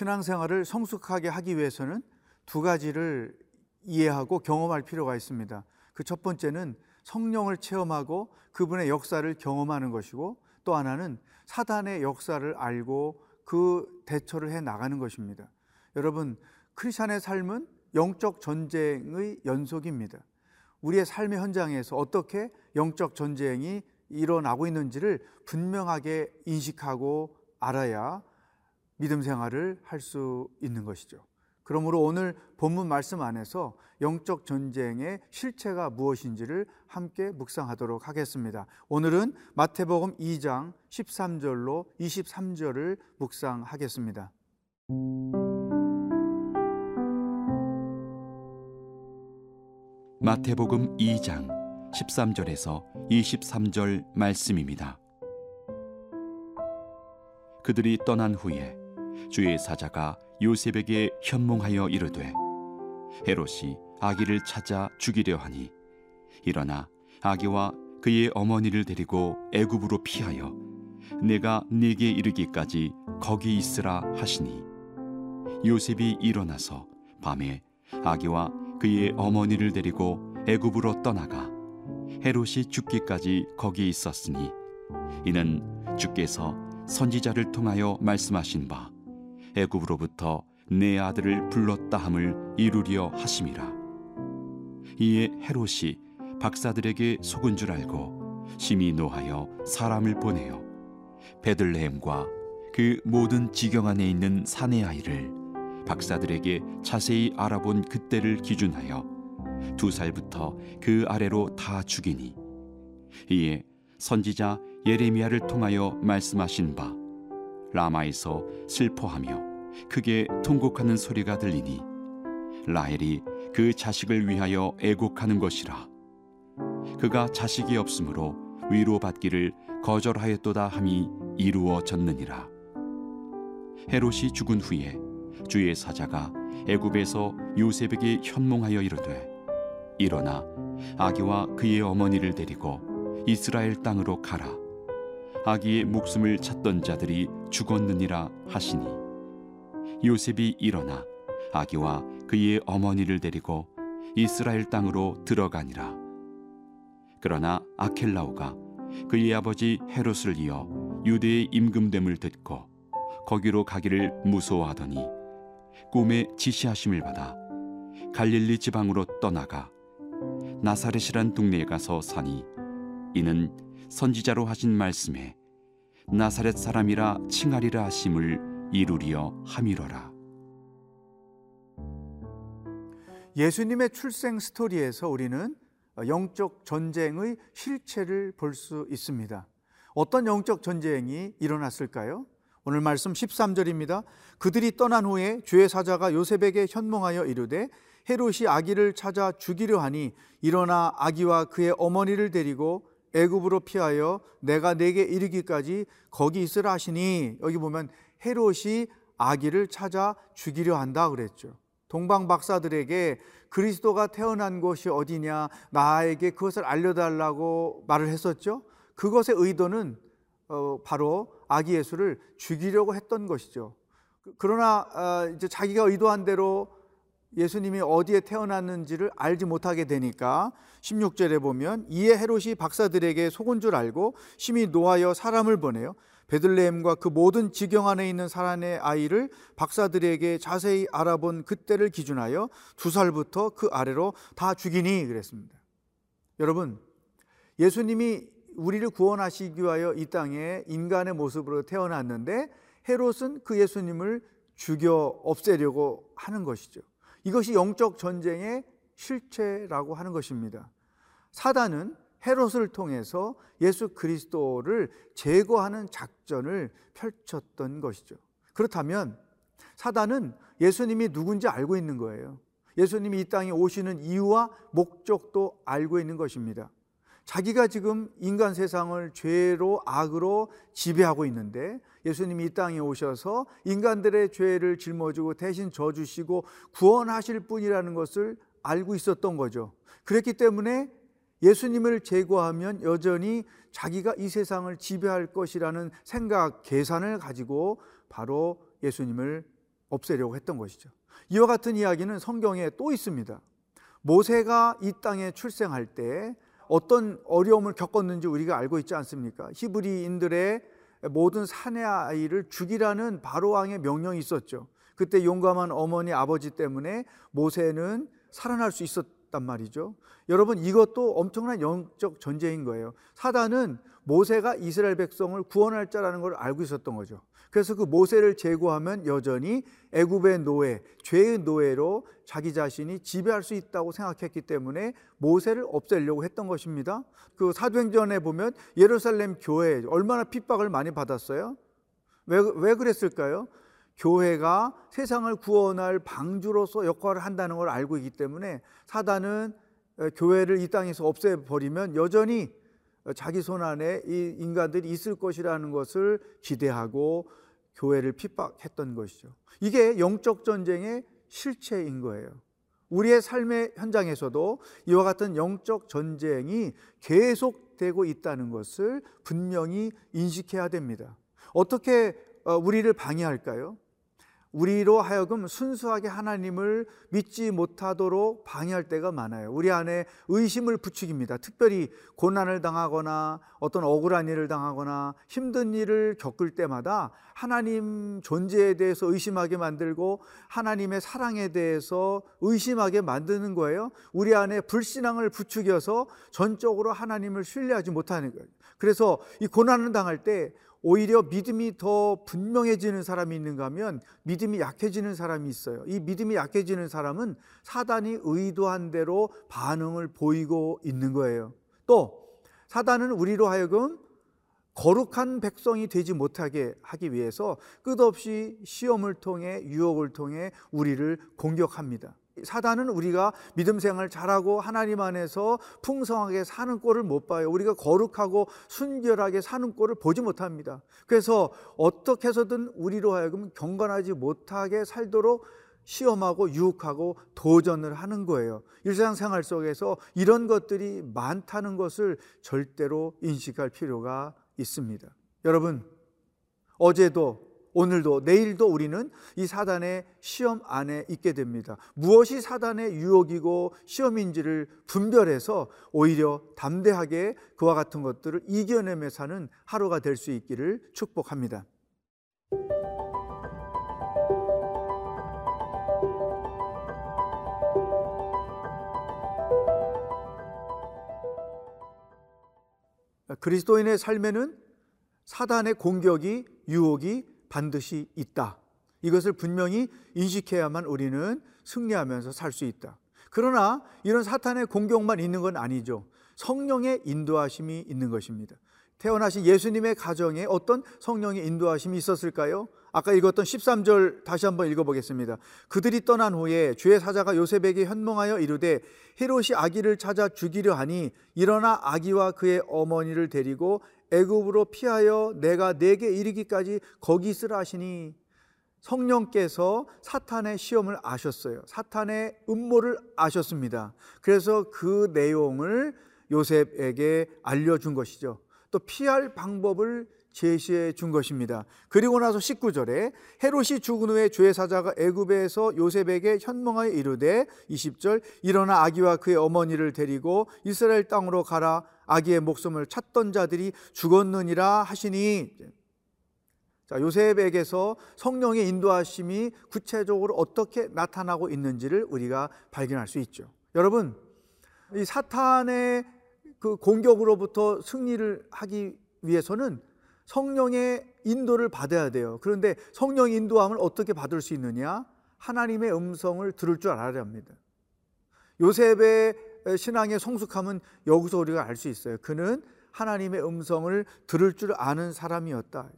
신앙생활을 성숙하게 하기 위해서는 두 가지를 이해하고 경험할 필요가 있습니다. 그 첫 번째는 성령을 체험하고 그분의 역사를 경험하는 것이고 또 하나는 사단의 역사를 알고 그 대처를 해 나가는 것입니다. 여러분, 크리스천의 삶은 영적 전쟁의 연속입니다. 우리의 삶의 현장에서 어떻게 영적 전쟁이 일어나고 있는지를 분명하게 인식하고 알아야 믿음 생활을 할 수 있는 것이죠. 그러므로 오늘 본문 말씀 안에서 영적 전쟁의 실체가 무엇인지를 함께 묵상하도록 하겠습니다. 오늘은 마태복음 2장 13절로 23절을 묵상하겠습니다. 마태복음 2장 13절에서 23절 말씀입니다. 그들이 떠난 후에 주의 사자가 요셉에게 현몽하여 이르되 헤롯이 아기를 찾아 죽이려 하니 일어나 아기와 그의 어머니를 데리고 애굽으로 피하여 내가 네게 이르기까지 거기 있으라 하시니. 요셉이 일어나서 밤에 아기와 그의 어머니를 데리고 애굽으로 떠나가 헤롯이 죽기까지 거기 있었으니 이는 주께서 선지자를 통하여 말씀하신 바 애굽으로부터 내 아들을 불렀다 함을 이루려 하심이라. 이에 헤롯이 박사들에게 속은 줄 알고 심히 노하여 사람을 보내어 베들레헴과 그 모든 지경 안에 있는 사내 아이를 박사들에게 자세히 알아본 그때를 기준하여 두 살부터 그 아래로 다 죽이니 이에 선지자 예레미야를 통하여 말씀하신 바 라마에서 슬퍼하며 크게 통곡하는 소리가 들리니 라헬이 그 자식을 위하여 애곡하는 것이라. 그가 자식이 없으므로 위로받기를 거절하였도다 함이 이루어졌느니라. 헤롯이 죽은 후에 주의 사자가 애굽에서 요셉에게 현몽하여 이르되 일어나 아기와 그의 어머니를 데리고 이스라엘 땅으로 가라. 아기의 목숨을 찾던 자들이 죽었느니라 하시니. 요셉이 일어나 아기와 그의 어머니를 데리고 이스라엘 땅으로 들어가니라. 그러나 아켈라오가 그의 아버지 헤롯을 이어 유대의 임금됨을 듣고 거기로 가기를 무서워하더니 꿈에 지시하심을 받아 갈릴리 지방으로 떠나가 나사렛이란 동네에 가서 사니 이는 선지자로 하신 말씀에 나사렛 사람이라 칭하리라 하심을 이루리어 함이로라. 예수님의 출생 스토리에서 우리는 영적 전쟁의 실체를 볼 수 있습니다. 어떤 영적 전쟁이 일어났을까요? 오늘 말씀 13절입니다. 그들이 떠난 후에 주의 사자가 요셉에게 현몽하여 이르되 헤롯이 아기를 찾아 죽이려 하니 일어나 아기와 그의 어머니를 데리고 애굽으로 피하여 내가 내게 이르기까지 거기 있으라 하시니 여기 보면 헤롯이 아기를 찾아 죽이려 한다 그랬죠. 동방 박사들에게 그리스도가 태어난 곳이 어디냐 나에게 그것을 알려달라고 말을 했었죠. 그것의 의도는 어, 바로 아기 예수를 죽이려고 했던 것이죠. 그러나 어, 이제 자기가 의도한 대로 예수님이 어디에 태어났는지를 알지 못하게 되니까 16절에 보면 이에 헤롯이 박사들에게 속은 줄 알고 심히 노하여 사람을 보내요. 베들레헴과 그 모든 지경 안에 있는 사람의 아이를 박사들에게 자세히 알아본 그때를 기준하여 두 살부터 그 아래로 다 죽이니 그랬습니다. 여러분, 예수님이 우리를 구원하시기 위하여 이 땅에 인간의 모습으로 태어났는데 헤롯은 그 예수님을 죽여 없애려고 하는 것이죠. 이것이 영적 전쟁의 실체라고 하는 것입니다. 사단은 헤롯을 통해서 예수 그리스도를 제거하는 작전을 펼쳤던 것이죠. 그렇다면 사단은 예수님이 누군지 알고 있는 거예요. 예수님이 이 땅에 오시는 이유와 목적도 알고 있는 것입니다. 자기가 지금 인간 세상을 죄로 악으로 지배하고 있는데 예수님이 이 땅에 오셔서 인간들의 죄를 짊어지고 대신 져주시고 구원하실 분이라는 것을 알고 있었던 거죠. 그랬기 때문에 예수님을 제거하면 여전히 자기가 이 세상을 지배할 것이라는 생각, 계산을 가지고 바로 예수님을 없애려고 했던 것이죠. 이와 같은 이야기는 성경에 또 있습니다. 모세가 이 땅에 출생할 때 어떤 어려움을 겪었는지 우리가 알고 있지 않습니까? 히브리인들의 모든 사내 아이를 죽이라는 바로 왕의 명령이 있었죠. 그때 용감한 어머니 아버지 때문에 모세는 살아날 수 있었단 말이죠. 여러분 이것도 엄청난 영적 전쟁인 거예요. 사단은 모세가 이스라엘 백성을 구원할 자라는 걸 알고 있었던 거죠. 그래서 그 모세를 제거하면 여전히 애굽의 노예, 죄의 노예로 자기 자신이 지배할 수 있다고 생각했기 때문에 모세를 없애려고 했던 것입니다. 그 사도행전에 보면 예루살렘 교회 얼마나 핍박을 많이 받았어요? 왜, 왜 그랬을까요? 교회가 세상을 구원할 방주로서 역할을 한다는 걸 알고 있기 때문에 사단은 교회를 이 땅에서 없애버리면 여전히 자기 손 안에 이 인간들이 있을 것이라는 것을 기대하고 교회를 핍박했던 것이죠. 이게 영적 전쟁의 실체인 거예요. 우리의 삶의 현장에서도 이와 같은 영적 전쟁이 계속되고 있다는 것을 분명히 인식해야 됩니다. 어떻게 어, 우리를 방해할까요? 우리로 하여금 순수하게 하나님을 믿지 못하도록 방해할 때가 많아요. 우리 안에 의심을 부추깁니다. 특별히 고난을 당하거나 어떤 억울한 일을 당하거나 힘든 일을 겪을 때마다 하나님 존재에 대해서 의심하게 만들고 하나님의 사랑에 대해서 의심하게 만드는 거예요. 우리 안에 불신앙을 부추겨서 전적으로 하나님을 신뢰하지 못하는 거예요. 그래서 이 고난을 당할 때 오히려 믿음이 더 분명해지는 사람이 있는가 하면 믿음이 약해지는 사람이 있어요. 이 믿음이 약해지는 사람은 사단이 의도한 대로 반응을 보이고 있는 거예요. 또 사단은 우리로 하여금 거룩한 백성이 되지 못하게 하기 위해서 끝없이 시험을 통해 유혹을 통해 우리를 공격합니다. 사단은 우리가 믿음 생활 잘하고 하나님 안에서 풍성하게 사는 꼴을 못 봐요. 우리가 거룩하고 순결하게 사는 꼴을 보지 못합니다. 그래서 어떻게 해서든 우리로 하여금 경건하지 못하게 살도록 시험하고 유혹하고 도전을 하는 거예요. 일상생활 속에서 이런 것들이 많다는 것을 절대로 인식할 필요가 있습니다. 여러분, 어제도 오늘도 내일도 우리는 이 사단의 시험 안에 있게 됩니다. 무엇이 사단의 유혹이고 시험인지를 분별해서 오히려 담대하게 그와 같은 것들을 이겨내며 사는 하루가 될 수 있기를 축복합니다. 그리스도인의 삶에는 사단의 공격이 유혹이 반드시 있다. 이것을 분명히 인식해야만 우리는 승리하면서 살 수 있다. 그러나 이런 사탄의 공격만 있는 건 아니죠. 성령의 인도하심이 있는 것입니다. 태어나신 예수님의 가정에 어떤 성령의 인도하심이 있었을까요? 아까 읽었던 13절 다시 한번 읽어보겠습니다. 그들이 떠난 후에 주의 사자가 요셉에게 현몽하여 이르되 헤롯이 아기를 찾아 죽이려 하니 일어나 아기와 그의 어머니를 데리고 애굽으로 피하여 내가 내게 이르기까지 거기 있으라 하시니 성령께서 사탄의 시험을 아셨어요. 사탄의 음모를 아셨습니다. 그래서 그 내용을 요셉에게 알려준 것이죠. 또 피할 방법을 제시해 준 것입니다. 그리고 나서 19절에 헤롯이 죽은 후에 주의 사자가 애굽에서 요셉에게 현몽하여 이르되 20절 일어나 아기와 그의 어머니를 데리고 이스라엘 땅으로 가라 아기의 목숨을 찾던 자들이 죽었느니라 하시니 자, 요셉에게서 성령의 인도하심이 구체적으로 어떻게 나타나고 있는지를 우리가 발견할 수 있죠. 여러분, 이 사탄의 그 공격으로부터 승리를 하기 위해서는 성령의 인도를 받아야 돼요. 그런데 성령 인도함을 어떻게 받을 수 있느냐? 하나님의 음성을 들을 줄 알아야 합니다. 요셉의 신앙의 성숙함은 여기서 우리가 알 수 있어요. 그는 하나님의 음성을 들을 줄 아는 사람이었다.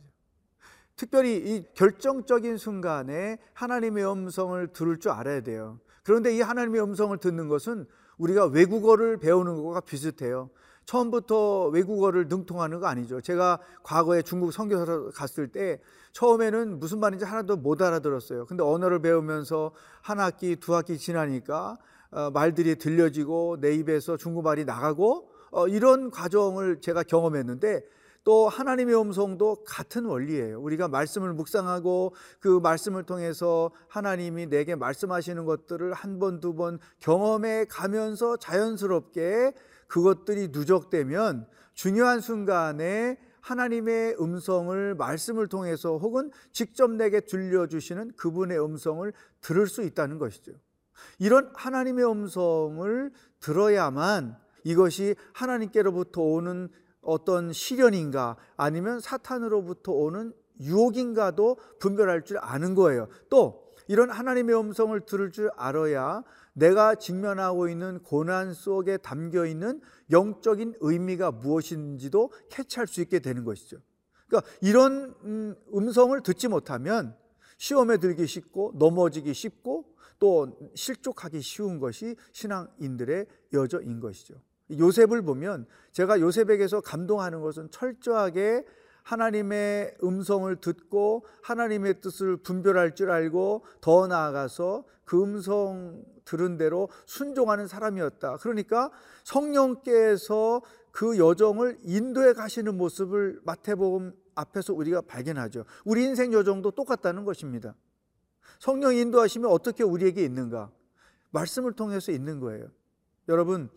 특별히 이 결정적인 순간에 하나님의 음성을 들을 줄 알아야 돼요. 그런데 이 하나님의 음성을 듣는 것은 우리가 외국어를 배우는 것과 비슷해요. 처음부터 외국어를 능통하는 거 아니죠. 제가 과거에 중국 선교사로 갔을 때 처음에는 무슨 말인지 하나도 못 알아들었어요. 근데 언어를 배우면서 한 학기, 두 학기 지나니까 어, 말들이 들려지고 내 입에서 중국말이 나가고 어, 이런 과정을 제가 경험했는데 또 하나님의 음성도 같은 원리예요. 우리가 말씀을 묵상하고 그 말씀을 통해서 하나님이 내게 말씀하시는 것들을 한 번, 두 번 경험해 가면서 자연스럽게 그것들이 누적되면 중요한 순간에 하나님의 음성을 말씀을 통해서 혹은 직접 내게 들려주시는 그분의 음성을 들을 수 있다는 것이죠. 이런 하나님의 음성을 들어야만 이것이 하나님께로부터 오는 어떤 시련인가 아니면 사탄으로부터 오는 유혹인가도 분별할 줄 아는 거예요. 또 이런 하나님의 음성을 들을 줄 알아야 내가 직면하고 있는 고난 속에 담겨 있는 영적인 의미가 무엇인지도 캐치할 수 있게 되는 것이죠. 그러니까 이런 음, 음성을 듣지 못하면 시험에 들기 쉽고 넘어지기 쉽고 또 실족하기 쉬운 것이 신앙인들의 여저인 것이죠. 요셉을 보면 제가 요셉에게서 감동하는 것은 철저하게 하나님의 음성을 듣고 하나님의 뜻을 분별할 줄 알고 더 나아가서 그 음성 들은 대로 순종하는 사람이었다. 그러니까 성령께서 그 여정을 인도해 가시는 모습을 마태복음 앞에서 우리가 발견하죠. 우리 인생 여정도 똑같다는 것입니다. 성령 인도하시면 어떻게 우리에게 있는가? 말씀을 통해서 있는 거예요. 여러분,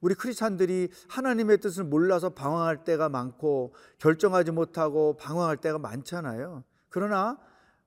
우리 크리스찬들이 하나님의 뜻을 몰라서 방황할 때가 많고 결정하지 못하고 방황할 때가 많잖아요. 그러나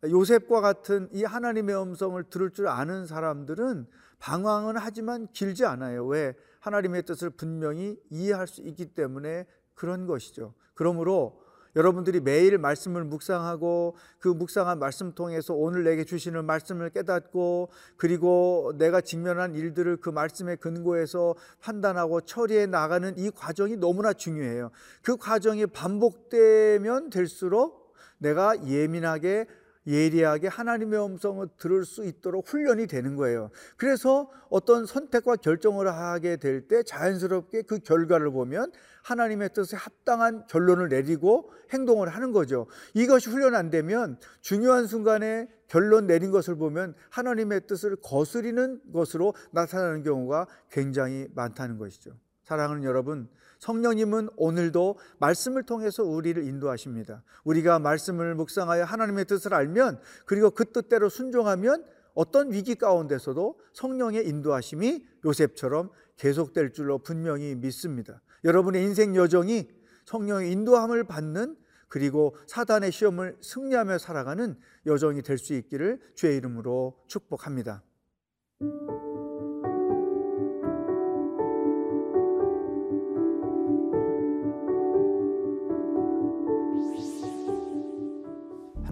요셉과 같은 이 하나님의 음성을 들을 줄 아는 사람들은 방황은 하지만 길지 않아요. 왜? 하나님의 뜻을 분명히 이해할 수 있기 때문에 그런 것이죠. 그러므로 여러분들이 매일 말씀을 묵상하고 그 묵상한 말씀 통해서 오늘 내게 주시는 말씀을 깨닫고 그리고 내가 직면한 일들을 그 말씀의 근거에서 판단하고 처리해 나가는 이 과정이 너무나 중요해요. 그 과정이 반복되면 될수록 내가 예민하게 예리하게 하나님의 음성을 들을 수 있도록 훈련이 되는 거예요. 그래서 어떤 선택과 결정을 하게 될 때 자연스럽게 그 결과를 보면 하나님의 뜻에 합당한 결론을 내리고 행동을 하는 거죠. 이것이 훈련 안 되면 중요한 순간에 결론 내린 것을 보면 하나님의 뜻을 거스리는 것으로 나타나는 경우가 굉장히 많다는 것이죠. 사랑하는 여러분, 성령님은 오늘도 말씀을 통해서 우리를 인도하십니다. 우리가 말씀을 묵상하여 하나님의 뜻을 알면 그리고 그 뜻대로 순종하면 어떤 위기 가운데서도 성령의 인도하심이 요셉처럼 계속될 줄로 분명히 믿습니다. 여러분의 인생 여정이 성령의 인도함을 받는 그리고 사단의 시험을 승리하며 살아가는 여정이 될 수 있기를 주의 이름으로 축복합니다.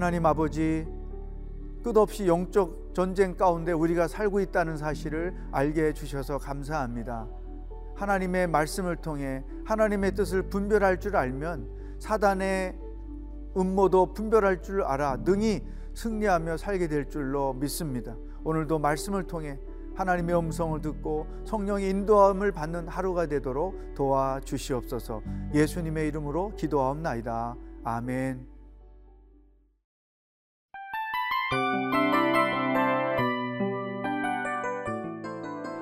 하나님 아버지 끝없이 영적 전쟁 가운데 우리가 살고 있다는 사실을 알게 해 주셔서 감사합니다. 하나님의 말씀을 통해 하나님의 뜻을 분별할 줄 알면 사단의 음모도 분별할 줄 알아 능히 승리하며 살게 될 줄로 믿습니다. 오늘도 말씀을 통해 하나님의 음성을 듣고 성령의 인도함을 받는 하루가 되도록 도와 주시옵소서. 예수님의 이름으로 기도하옵나이다. 아멘.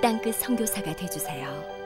땅끝 성교사가 되주세요